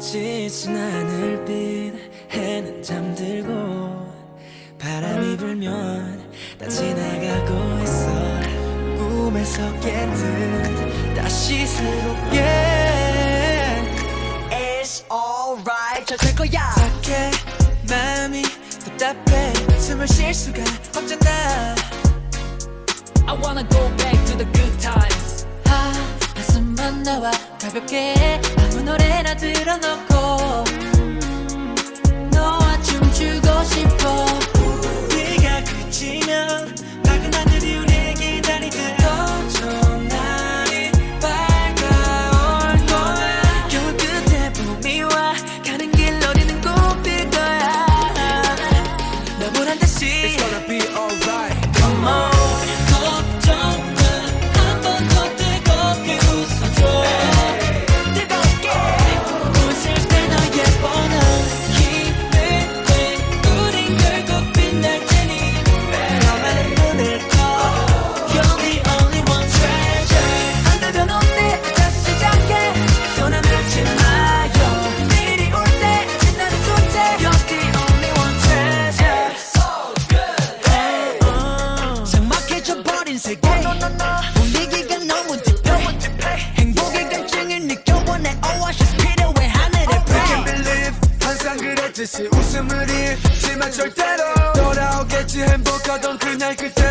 지친 하늘빛 해는 잠들고 바람이 불면 다 지나가고 있어. 꿈에서 깨듯 다시 새롭게. It's alright. 잘될 거야. 착해 마음이 답답해. 숨을 쉴 수가 없잖아. I wanna go back to the good times. 나와 가볍게 아무 노래나 들어놓고 거짓이 웃음을 잃지만 절대로 돌아오겠지. 행복하던 그날 그때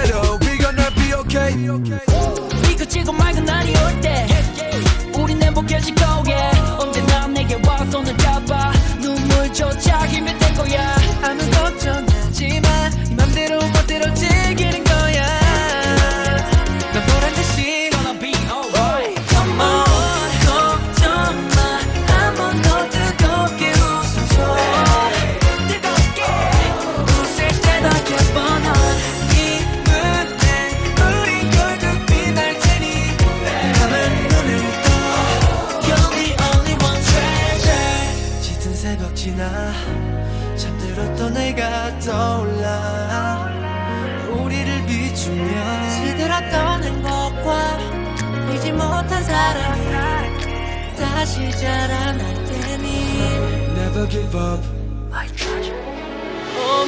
잠들었던 내가 떠올라. 우리를 비추며 시들었던 행복과 잊지 못한 사랑이 다시 자라날 테니 Never give up. My treasure Oh,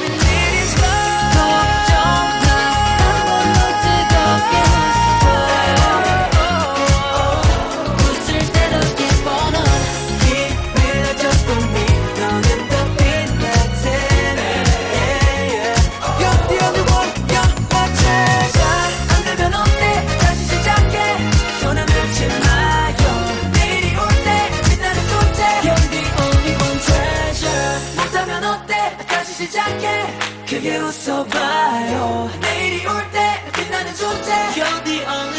다시 시작해. 그게 웃어봐요. 내일이 올 때 빛나는 존재. You're the only